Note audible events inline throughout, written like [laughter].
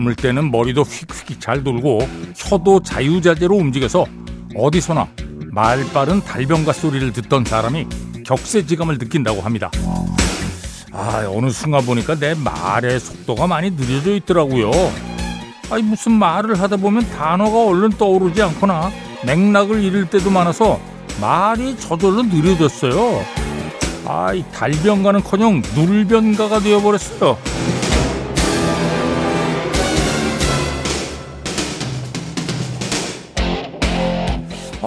젊을 때는 머리도 휙휙 잘 돌고 혀도 자유자재로 움직여서 어디서나 말 빠른 달변가 소리를 듣던 사람이 격세지감을 느낀다고 합니다. 아, 어느 순간 보니까 내 말의 속도가 많이 느려져 있더라고요. 아니, 무슨 말을 하다 보면 단어가 얼른 떠오르지 않거나 맥락을 잃을 때도 많아서 말이 저절로 느려졌어요. 아, 이 달변가는커녕 눌변가가 되어버렸어요.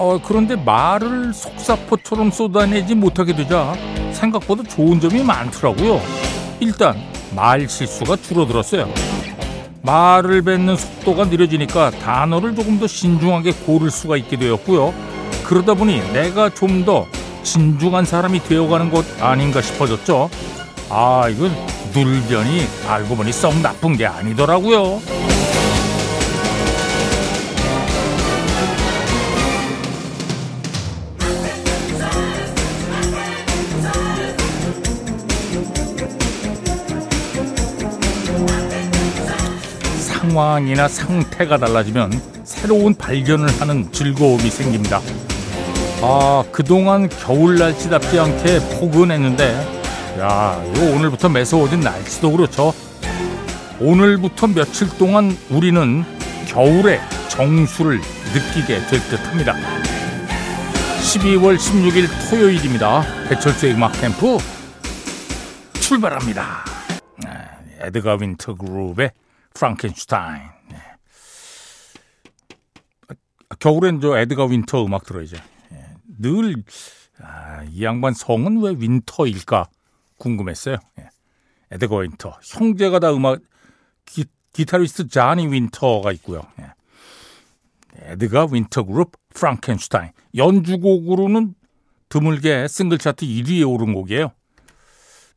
어, 그런데 말을 속사포처럼 쏟아내지 못하게 되자 생각보다 좋은 점이 많더라고요. 일단 말 실수가 줄어들었어요. 말을 뱉는 속도가 느려지니까 단어를 조금 더 신중하게 고를 수가 있게 되었고요. 그러다 보니 내가 좀 더 진중한 사람이 되어가는 것 아닌가 싶어졌죠. 아, 이건 눌변이 알고 보니 썩 나쁜 게 아니더라고요. 상황이나 상태가 달라지면 새로운 발견을 하는 즐거움이 생깁니다. 아, 그동안 겨울 날씨답지 않게 포근했는데, 야, 이거 오늘부터 매서워진 날씨도 그렇죠. 오늘부터 며칠 동안 우리는 겨울의 정수를 느끼게 될 듯 합니다. 12월 16일 토요일입니다. 배철수의 음악 캠프 출발합니다. 네, 에드가 윈터 그룹의 프랑켄슈타인. 네. 겨울엔 저 에드가 윈터 음악 들어야죠. 네. 늘, 아, 이 양반 성은 왜 윈터일까 궁금했어요. 네. 에드가 윈터. 형제가 다 음악, 기, 기타리스트 자니 윈터가 있고요. 네. 에드가 윈터 그룹 프랑켄슈타인. 연주곡으로는 드물게 싱글 차트 1위에 오른 곡이에요.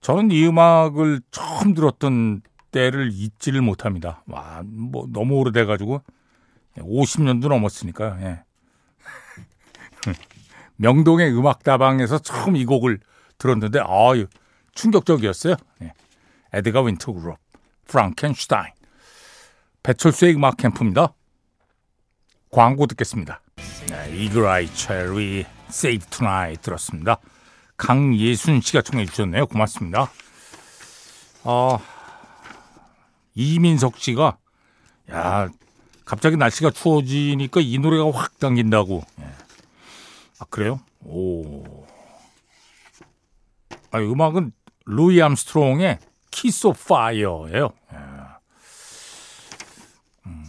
저는 이 음악을 처음 들었던 때를 잊지를 못합니다. 와, 뭐 너무 오래돼가지고 50년도 넘었으니까. 예. [laughs] 명동의 음악다방에서 처음 이 곡을 들었는데 아유 충격적이었어요. 예. 에드가 윈터 그룹, 프랑켄슈타인, 배철수의 음악 캠프입니다. 광고 듣겠습니다. 네, Eagle-Eye Cherry Save Tonight 들었습니다. 강예순 씨가 청해 주셨네요. 고맙습니다. 어, 이민석 씨가 야 갑자기 날씨가 추워지니까 이 노래가 확 당긴다고. 예. 아 그래요? 오. 아 음악은 루이 암스트롱의 Kiss of Fire예요. 예. 음.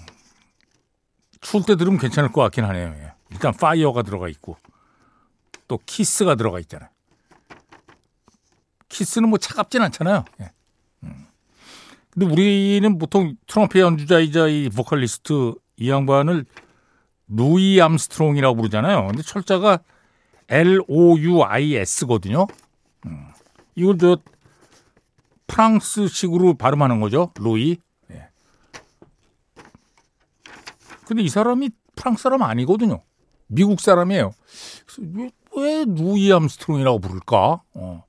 추울 때 들으면 괜찮을 것 같긴 하네요. 예. 일단 fire가 들어가 있고 또 키스가 들어가 있잖아요. 키스는 뭐 차갑진 않잖아요. 예. 근데 우리는 보통 트럼펫 연주자이자 이 보컬리스트 이 양반을 루이 암스트롱이라고 부르잖아요. 근데 철자가 L-O-U-I-S거든요. 음. 이걸 저 프랑스식으로 발음하는 거죠. 루이. 네. 근데 이 사람이 프랑스 사람 아니거든요. 미국 사람이에요. 왜, 왜 루이 암스트롱이라고 부를까? 어.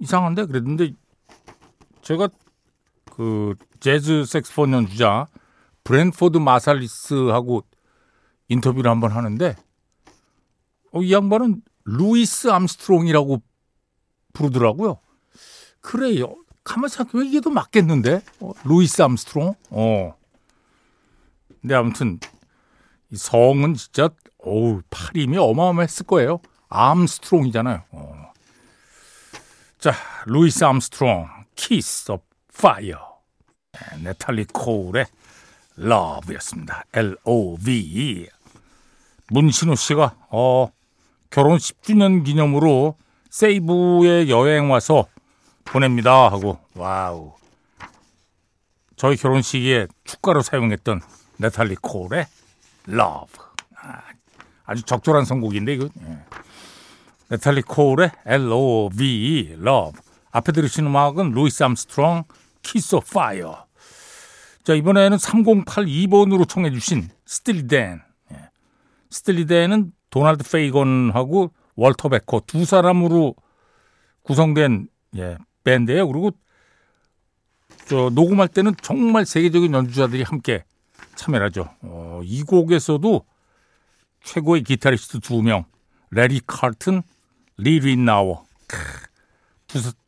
이상한데 그랬는데 제가 그 재즈 색소폰 연주자 브랜포드 마살리스하고 인터뷰를 한번 하는데 어, 이 양반은 루이스 암스트롱이라고 부르더라고요. 그래요. 가만 생각해보면 이게 더 맞겠는데? 어, 루이스 암스트롱? 어. 근데 아무튼 이 성은 진짜 어우 팔힘이 어마어마했을 거예요. 암스트롱이잖아요. 어. 자, 루이스 암스트롱, Kiss of Fire. 네탈리 코울의 Love였습니다. L-O-V-E. 문신우 씨가, 어, 결혼 10주년 기념으로 세부에 여행 와서 보냅니다. 하고, 와우. 저희 결혼식에 축가로 사용했던 네탈리 코울의 Love. 아주 적절한 선곡인데, 이거. 예. 네탈리 코울의 L-O-V-E, Love. 앞에 들으신 음악은 루이스 암스트롱, Kiss of Fire. 자, 이번에는 3082번으로 청해 주신 스틸리댄. 예. 스틸리댄은 도널드 페이건하고 월터 베커 두 사람으로 구성된 예, 밴드예요. 그리고 저 녹음할 때는 정말 세계적인 연주자들이 함께 참여하죠. 어, 이 곡에서도 최고의 기타리스트 두 명, 레리 칼튼, 리 릿나워.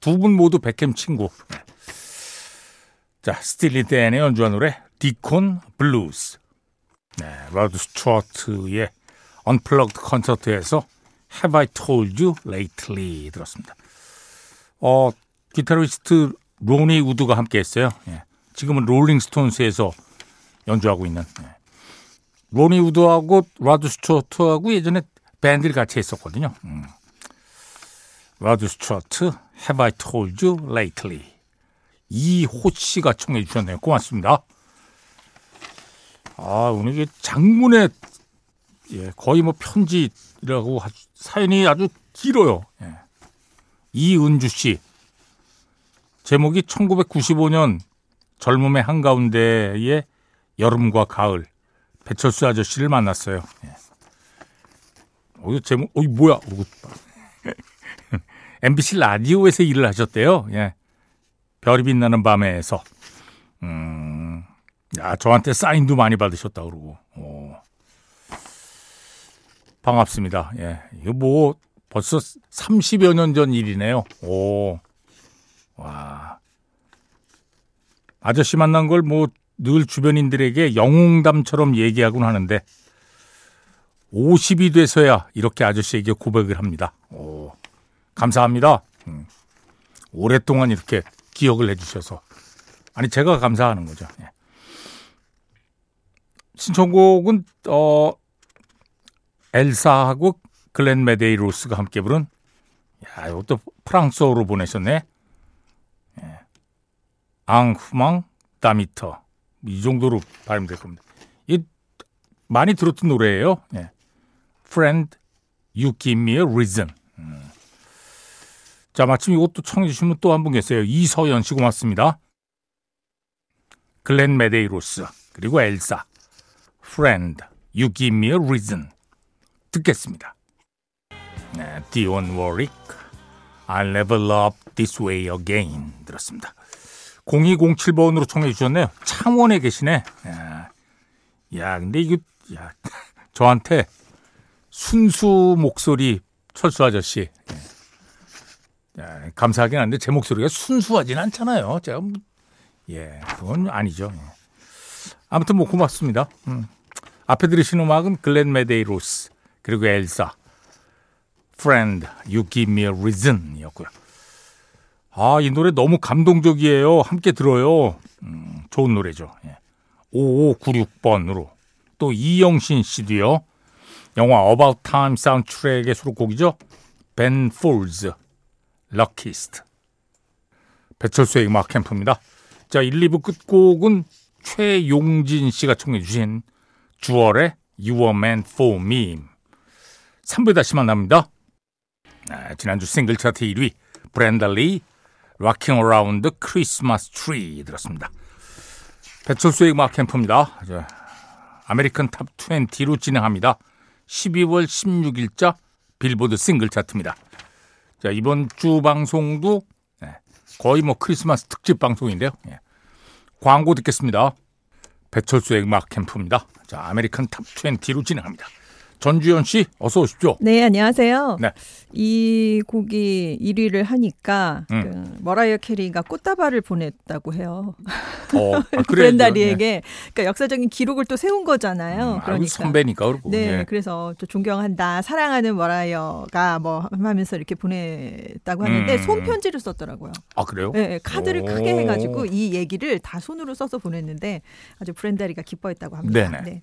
두 분 모두 배캠 친구. 자, 스틸리 댄의 연주한 노래 Deacon Blues. 네, 라드 스튜어트의 Unplugged 콘서트에서 Have I Told You Lately 들었습니다. 어, 기타리스트 로니 우드가 함께 했어요. 예. 지금은 롤링스톤스에서 연주하고 있는 예. 로니 우드하고 라드 스튜어트하고 예전에 밴드를 같이 했었거든요. 음. 라드 스튜어트 Have I Told You Lately 이호 씨가 청해 주셨네요. 고맙습니다. 아 오늘 장문의 예, 거의 뭐 편지라고 사연이 아주 길어요. 예. 이은주 씨 제목이 1995년 젊음의 한가운데의 여름과 가을 배철수 아저씨를 만났어요. 예. 어, 제목, 어, 뭐야? 어, MBC [laughs] 라디오에서 일을 하셨대요. 예. 별이 빛나는 밤에서. 음, 야, 저한테 사인도 많이 받으셨다 그러고. 오. 반갑습니다. 예. 이거 뭐 벌써 30여 년 전 일이네요. 오. 와. 아저씨 만난 걸 뭐 늘 주변인들에게 영웅담처럼 얘기하곤 하는데 50이 돼서야 이렇게 아저씨에게 고백을 합니다. 오. 감사합니다. 음. 오랫동안 이렇게 기억을 해주셔서. 아니, 제가 감사하는 거죠. 예. 신청곡은, 어, 엘사하고 글렌 메데이로스가 함께 부른, 야, 이것도 프랑스어로 보내셨네. 예. Un roman d'amitié. 이 정도로 발음될 겁니다. 이 많이 들었던 노래예요. 예. Friend, You Give Me a Reason. 음. 자, 마침 이것도 청해 주신 또 한 분 계세요. 이서연 씨 고맙습니다. 글렌 메데이로스 그리고 엘사 Friend, You Give Me a Reason 듣겠습니다. 네, 디온 워릭 I'll never love this way again 들었습니다. 0207번으로 청해 주셨네요. 창원에 계시네. 야, 야 근데 이거 야, [laughs] 저한테 순수 목소리 철수 아저씨 야, 감사하긴 한데 제 목소리가 순수하진 않잖아요. 제가 뭐, 예 그건 아니죠. 예. 아무튼 뭐 고맙습니다. 음. 앞에 들으신 음악은 글렌 메데이로스 그리고 엘사 Friend, You Give Me a Reason이었고요. 아, 이 노래 너무 감동적이에요. 함께 들어요. 음, 좋은 노래죠. 예. 5596번으로. 또 이영신 씨도요. 영화 About Time 사운드트랙의 수록곡이죠. 벤 폴즈, 럭키스트. 배철수의 음악 캠프입니다. 자, 1, 2부 끝곡은 최용진 씨가 청해 주신 주얼의 You Were Meant For Me. 3부에 다시 만납니다. 아, 지난주 싱글 차트 1위 브랜다 리 Rocking Around the Christmas Tree 들었습니다. 배철수의 음악 캠프입니다. American Top 20로 진행합니다. 12월 16일자 빌보드 싱글 차트입니다. 자, 이번 주 방송도 네, 거의 뭐 크리스마스 특집 방송인데요. 예. 광고 듣겠습니다. 배철수의 음악 캠프입니다. 자, American Top 20로 진행합니다. 전주현 씨, 어서 오십시오. 네, 안녕하세요. 네. 이 곡이 1위를 하니까 음. 그 머라이어 캐리가 꽃다발을 보냈다고 해요. 어, 아, [laughs] 브렌다 리에게 네. 그러니까 역사적인 기록을 또 세운 거잖아요. 음, 그러니까 선배니까 그렇고. 네, 네. 그래서 또 존경한다, 사랑하는 머라이어가 뭐 하면서 이렇게 보냈다고 하는데 음. 손 편지를 썼더라고요. 아 그래요? 네, 카드를 오. 크게 해가지고 이 얘기를 다 손으로 써서 보냈는데 아주 브렌다 리가 기뻐했다고 합니다. 네네. 네.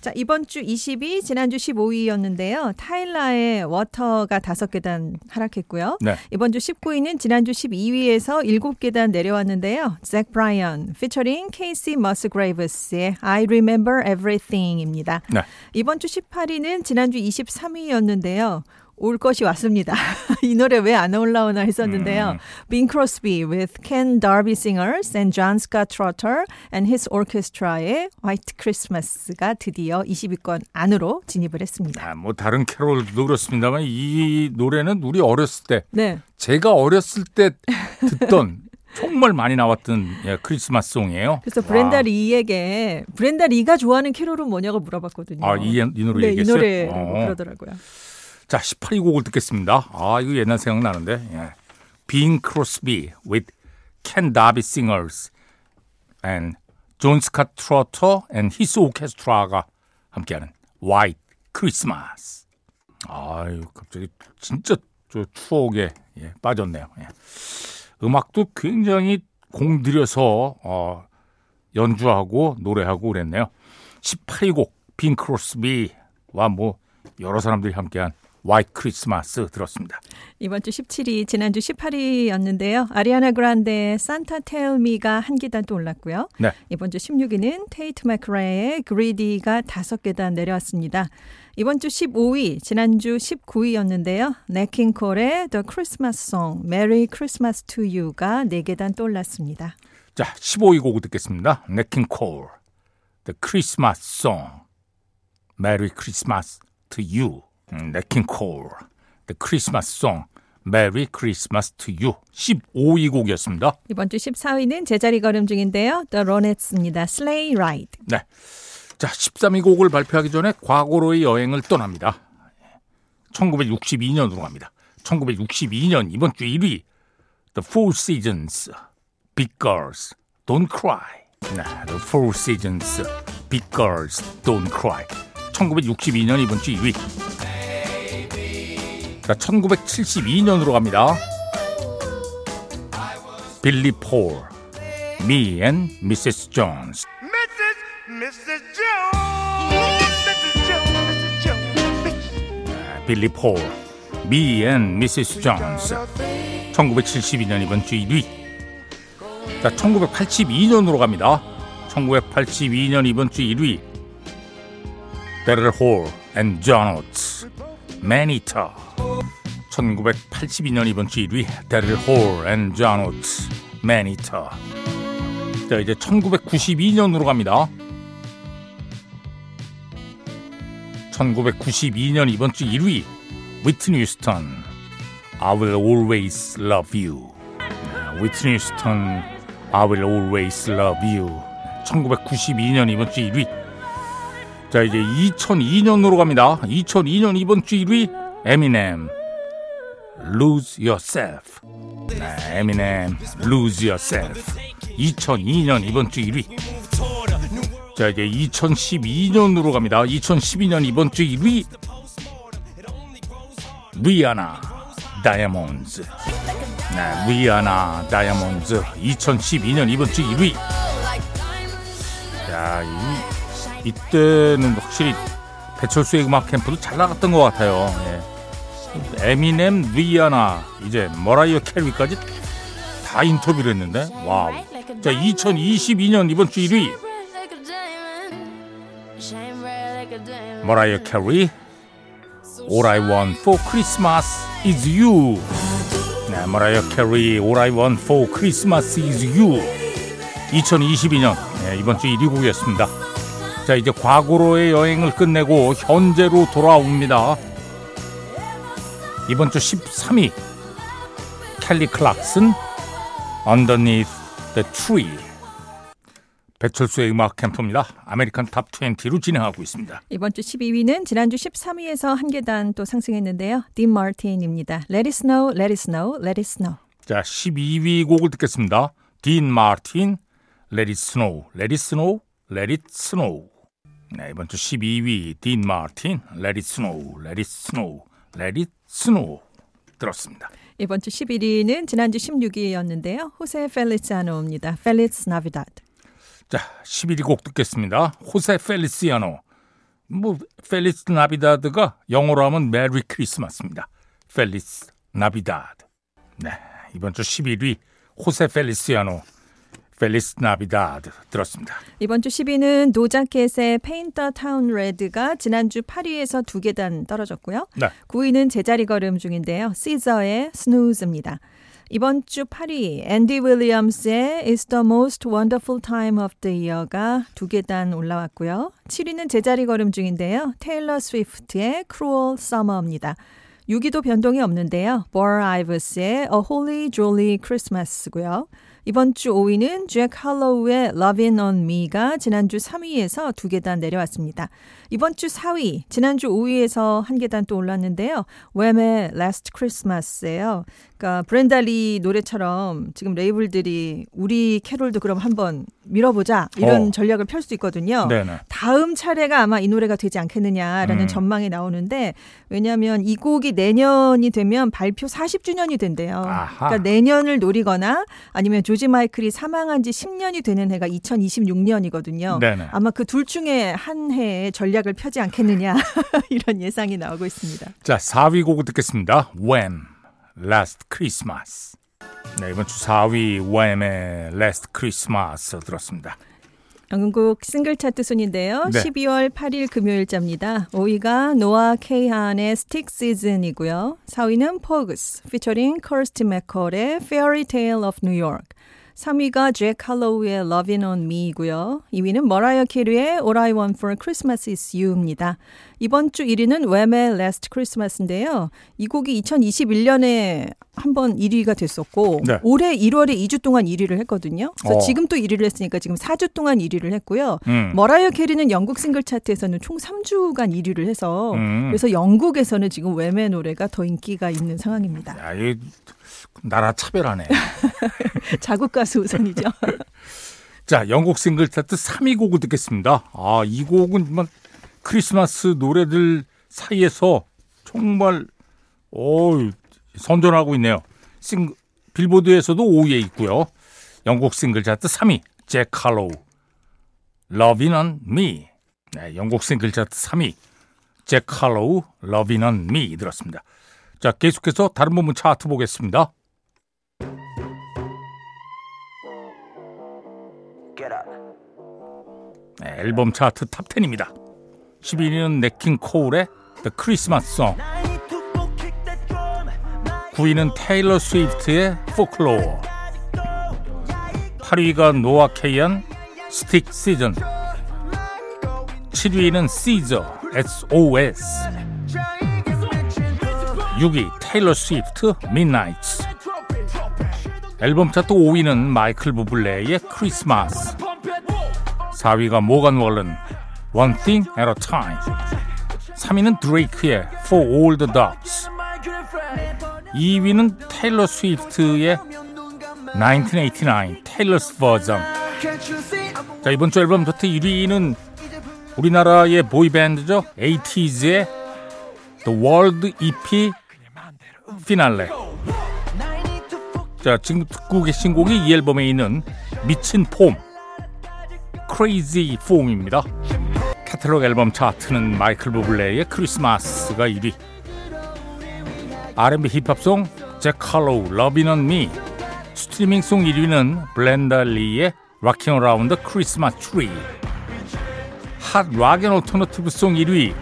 자 이번 주 20위, 지난주 15 위였는데요. 타일라의 Water가 다섯 5계단 하락했고요. 네. 이번 주 19위는 지난주 12위에서 7계단 내려왔는데요. 잭 브라이언 피처링 케이시 머스그레이브스의 I Remember Everything입니다. 네. 이번 주 18위는 지난주 23위였는데요. 올 것이 왔습니다. [laughs] 이 노래 왜 안 올라오나 했었는데요. 음. Bing Crosby with Ken Darby Singers and John Scott Trotter and his orchestra의 White Christmas가 드디어 20위권 안으로 진입을 했습니다. 아, 뭐 다른 캐롤도 그렇습니다만 이 노래는 우리 어렸을 때 네. 제가 어렸을 때 듣던 [laughs] 정말 많이 나왔던 예, 크리스마스 송이에요. 그래서 브렌다 와. 리에게 브렌다 리가 좋아하는 캐롤은 뭐냐고 물어봤거든요. 아, 이, 이 노래 네, 얘기했어요? 이 노래 어. 그러더라고요. 자, 18위 곡을 듣겠습니다. 아, 이거 옛날 생각나는데. 예. Bing Crosby with Ken Darby Singers and 존 스캇 트로터 and His Orchestra가 함께하는 White Christmas. 아유, 갑자기 진짜 저 추억에 예, 빠졌네요. 예. 음악도 굉장히 공들여서 어, 연주하고 노래하고 그랬네요. 18위 곡 빙 크로스비와 뭐 여러 사람들이 함께한 화이트 크리스마스 들었습니다. 이번 주 17위, 지난주 18위였는데요. 아리아나 그란데의 산타 텔미가 한 계단 또 올랐고요. 네. 이번 주 16위는 테이트 마크라의 그리디가 다섯 계단 내려왔습니다. 이번 주 15위, 지난주 19위였는데요. 네킹콜의 The Christmas Song, Merry Christmas to You가 4계단 또 올랐습니다. 자, 15위 곡 듣겠습니다. 네킹콜, The Christmas Song, Merry Christmas to You. 네킹콜, The Christmas Song, Merry Christmas to You. 15위 곡이었습니다. 이번 주 14위는 제자리 걸음 중인데요. The Ronettes입니다. Sleigh Ride. 네. 자, 13위 곡을 발표하기 전에 과거로의 여행을 떠납니다. 1962년으로 갑니다. 1962년 이번 주 1위 The Four Seasons, Big Girls, Don't Cry. 네, The Four Seasons, Big Girls, Don't Cry. 1962년 이번 주 2위. 자, 1972년으로 갑니다. 빌리 폴, Me and Mrs. Jones. Mrs. Jones. 빌리 폴, Me and Mrs. Jones. 1972년 이번 주 1위. 자, 1982년으로 갑니다. 1982년 이번 주 1위. 대릴 홀 and 존 오츠. Maneater. 1982년 이번 주 1위. 대릴 홀 and 존 오츠. Maneater. 자, 이제 1992년으로 갑니다. 1992년 이번 주 1위 위트니 휴스턴 I will always love you 위트니 휴스턴 I will always love you 1992년 이번 주 1위 자 이제 2002년으로 갑니다 2002년 이번 주 1위 에미넴 Lose Yourself 네, 에미넴 Lose Yourself 2002년 이번 주 1위 자 이제 2012년으로 갑니다. 2012년 이번 주 1위 리아나 다이아몬드. 네, 리아나 다이아몬드 2012년 이번 주 1위. 야, 이 이때는 확실히 배철수의 음악 캠프도 잘 나갔던 것 같아요. 예. 에미넴, 리아나, 이제 머라이어 캐리까지 다 인터뷰를 했는데, 와우. 자, 2022년 이번 주 1위. 머라이어 캐리 All I Want for Christmas is You. 네, 머라이어 캐리 All I Want for Christmas is You. 2022년. 네, 이번 주 1위 곡이었습니다. 자 이제 과거로의 여행을 끝내고 현재로 돌아옵니다 이번 주 13위 캘리 클락슨 Underneath the Tree 배철수의 음악 캠프입니다. American Top 20로 진행하고 있습니다. 이번 주 12위는 지난주 13위에서 한 계단 또 상승했는데요. 딘 마틴입니다. Let it snow, let it snow, let it snow. 자, 12위 곡을 듣겠습니다. 딘 마틴, Let it snow, let it snow, let it snow. 네, 이번 주 12위 딘 마틴, Let it snow, let it snow, let it snow 들었습니다. 이번 주 11위는 지난주 16위였는데요. 호세 펠리치아노입니다. Feliz Navidad. 자, 11위 곡 듣겠습니다. 호세 펠리시아노. 뭐 Feliz Navidad가 영어로 하면 Merry Christmas입니다. Feliz Navidad. 네, 이번 주 11위 호세 펠리시아노. Feliz Navidad 들었습니다. 이번 주 10위는 도자 캣의 Paint the Town Red가 지난주 8위에서 두 계단 떨어졌고요. 네. 9위는 제자리 걸음 중인데요. 시저의 Snooze입니다. 이번 주 8위 앤디 윌리엄스의 It's the most wonderful time of the year가 두 계단 올라왔고요. 7위는 제자리 걸음 중인데요. 테일러 스위프트의 Cruel Summer입니다. 6위도 변동이 없는데요. 버 아이브스의 A Holy Jolly Christmas고요. 이번 주 5위는 잭 할로우의 Lovin' on Me가 지난주 3위에서 두 계단 내려왔습니다. 이번 주 4위, 지난주 5위에서 한 계단 또 올랐는데요. 웸의 Last Christmas예요. 그러니까 브렌달리 노래처럼 지금 레이블들이 우리 캐롤도 그럼 한번 밀어보자 이런 어. 전략을 펼 수 있거든요. 네네. 다음 차례가 아마 이 노래가 되지 않겠느냐라는 음. 전망이 나오는데 왜냐하면 이 곡이 내년이 되면 발표 40주년이 된대요. 아하. 그러니까 내년을 노리거나 아니면 조지 마이클이 사망한 지 10년이 되는 해가 2026년이거든요. 네네. 아마 그 둘 중에 한 해에 전략을 펴지 않겠느냐 [laughs] 이런 예상이 나오고 있습니다. 자, 4위 곡을 듣겠습니다. Wham Last Christmas. 네, 이번 주 4위 Wham의 Last Christmas 들었습니다. 영국 싱글 차트 순인데요. 네. 12월 8일 금요일자입니다. 5위가 노아 케이한의 Stick Season이고요. 4위는 포그스 피처링 커스티 맥컬의 Fairytale of New York. 3위가 잭 할로우의 Lovin' on Me이고요. 2위는 머라이어 캐리의 All I Want for Christmas is You입니다. 이번 주 1위는 웸의 Last Christmas인데요. 이 곡이 2021년에 한번 1위가 됐었고 네. 올해 1월에 2주 동안 1위를 했거든요. 그래서 어. 지금 또 1위를 했으니까 지금 4주 동안 1위를 했고요. 음. 머라이어 캐리는 영국 싱글 차트에서는 총 3주간 1위를 해서 음. 그래서 영국에서는 지금 웸의 노래가 더 인기가 있는 상황입니다. 야, 이 나라 차별하네. [laughs] 자국 가수 우선이죠. [laughs] 자, 영국 싱글 차트 3위 곡을 듣겠습니다. 아, 이 곡은 뭐 크리스마스 노래들 사이에서 정말 오, 선전하고 있네요. 싱 빌보드에서도 5위에 있고요. 영국 싱글 차트 3위 잭 칼로우 Lovin' on Me. 네, 영국 싱글 차트 3위 잭 칼로우 Lovin' on Me 들었습니다. 자, 계속해서 다른 부분 차트 보겠습니다. 네, 앨범 차트 Top 10입니다. 11위는 냇 킹 콜의 The Christmas Song 9위는 테일러 스위프트의 Folklore 8위가 노아 케이한 Stick Season 7위는 SZA SOS 6위 테일러 스위프트 Midnights 앨범 차트 5위는 마이클 부블레의 크리스마스 4위가 모건 월런 One Thing at a Time 3위는 드레이크의 For All the Dogs 2위는 테일러 스위프트의 1989 테일러스 버전. 자 이번 주 앨범 차트 1위는 우리나라의 보이밴드죠. 80s의 The World EP 피날레 자 지금 듣고 계신 곡이 이 앨범에 있는 미친 폼 Crazy Form입니다. 카탈로그 앨범 차트는 마이클 부블레의 크리스마스가 1위 R&B 힙합송 잭 칼로우 Lovin' on Me. 스트리밍 song 1위는 브렌다 리의 Rockin' Around the Christmas Tree. Hot Rock and Alternative Song 1위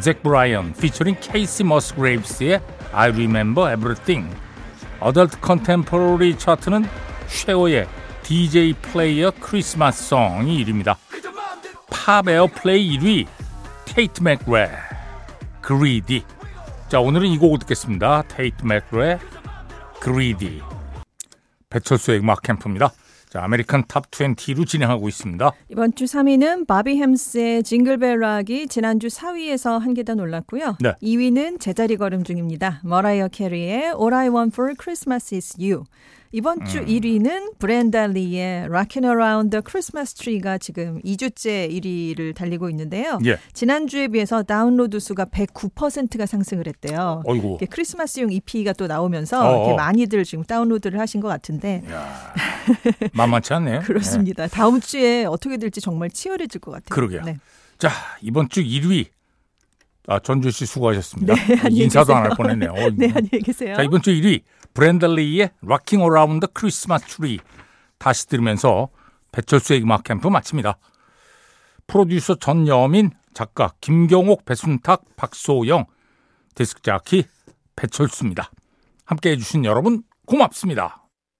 잭 브라이언 피처링 케이시 머스그레이브스의 I Remember Everything. Adult Contemporary 차트는 쉐어의 DJ 플레이어 크리스마스 송이 1위입니다. 팝 Airplay 1위 테이트 맥레 Greedy 자 오늘은 이 곡을 듣겠습니다. 테이트 맥레 Greedy 배철수의 음악 캠프입니다. 자, American Top 20로 진행하고 있습니다. 이번 주 3위는 바비 햄스의 Jingle Bell Rock이 지난주 4위에서 한 계단 올랐고요. 네. 2위는 제자리 걸음 중입니다. 머라이어 캐리의 All I Want for Christmas is You. 이번 주 음. 1위는 브렌다 리의 Rockin' Around the Christmas Tree가 지금 2주째 1위를 달리고 있는데요. 예. 지난주에 비해서 다운로드 수가 109%가 상승을 했대요. 어이구. 크리스마스용 EP가 또 나오면서 많이들 지금 다운로드를 하신 것 같은데. 만만치 않네요. [laughs] 그렇습니다. 네. 다음 주에 어떻게 될지 정말 치열해질 것 같아요. 그러게요. 네. 자, 이번 주 1위 아, 전주 씨 수고하셨습니다. 네, [laughs] 인사도 안 할 뻔했네요. [laughs] 네, 안녕히 계세요. 자, 이번 주 1위 브랜들리의 Around the Christmas Tree 다시 들으면서 배철수의 음악 캠프 마칩니다. 프로듀서 전여민, 작가 김경옥, 배순탁, 박소영, 데스크 자키 배철수입니다. 함께 해주신 여러분 고맙습니다.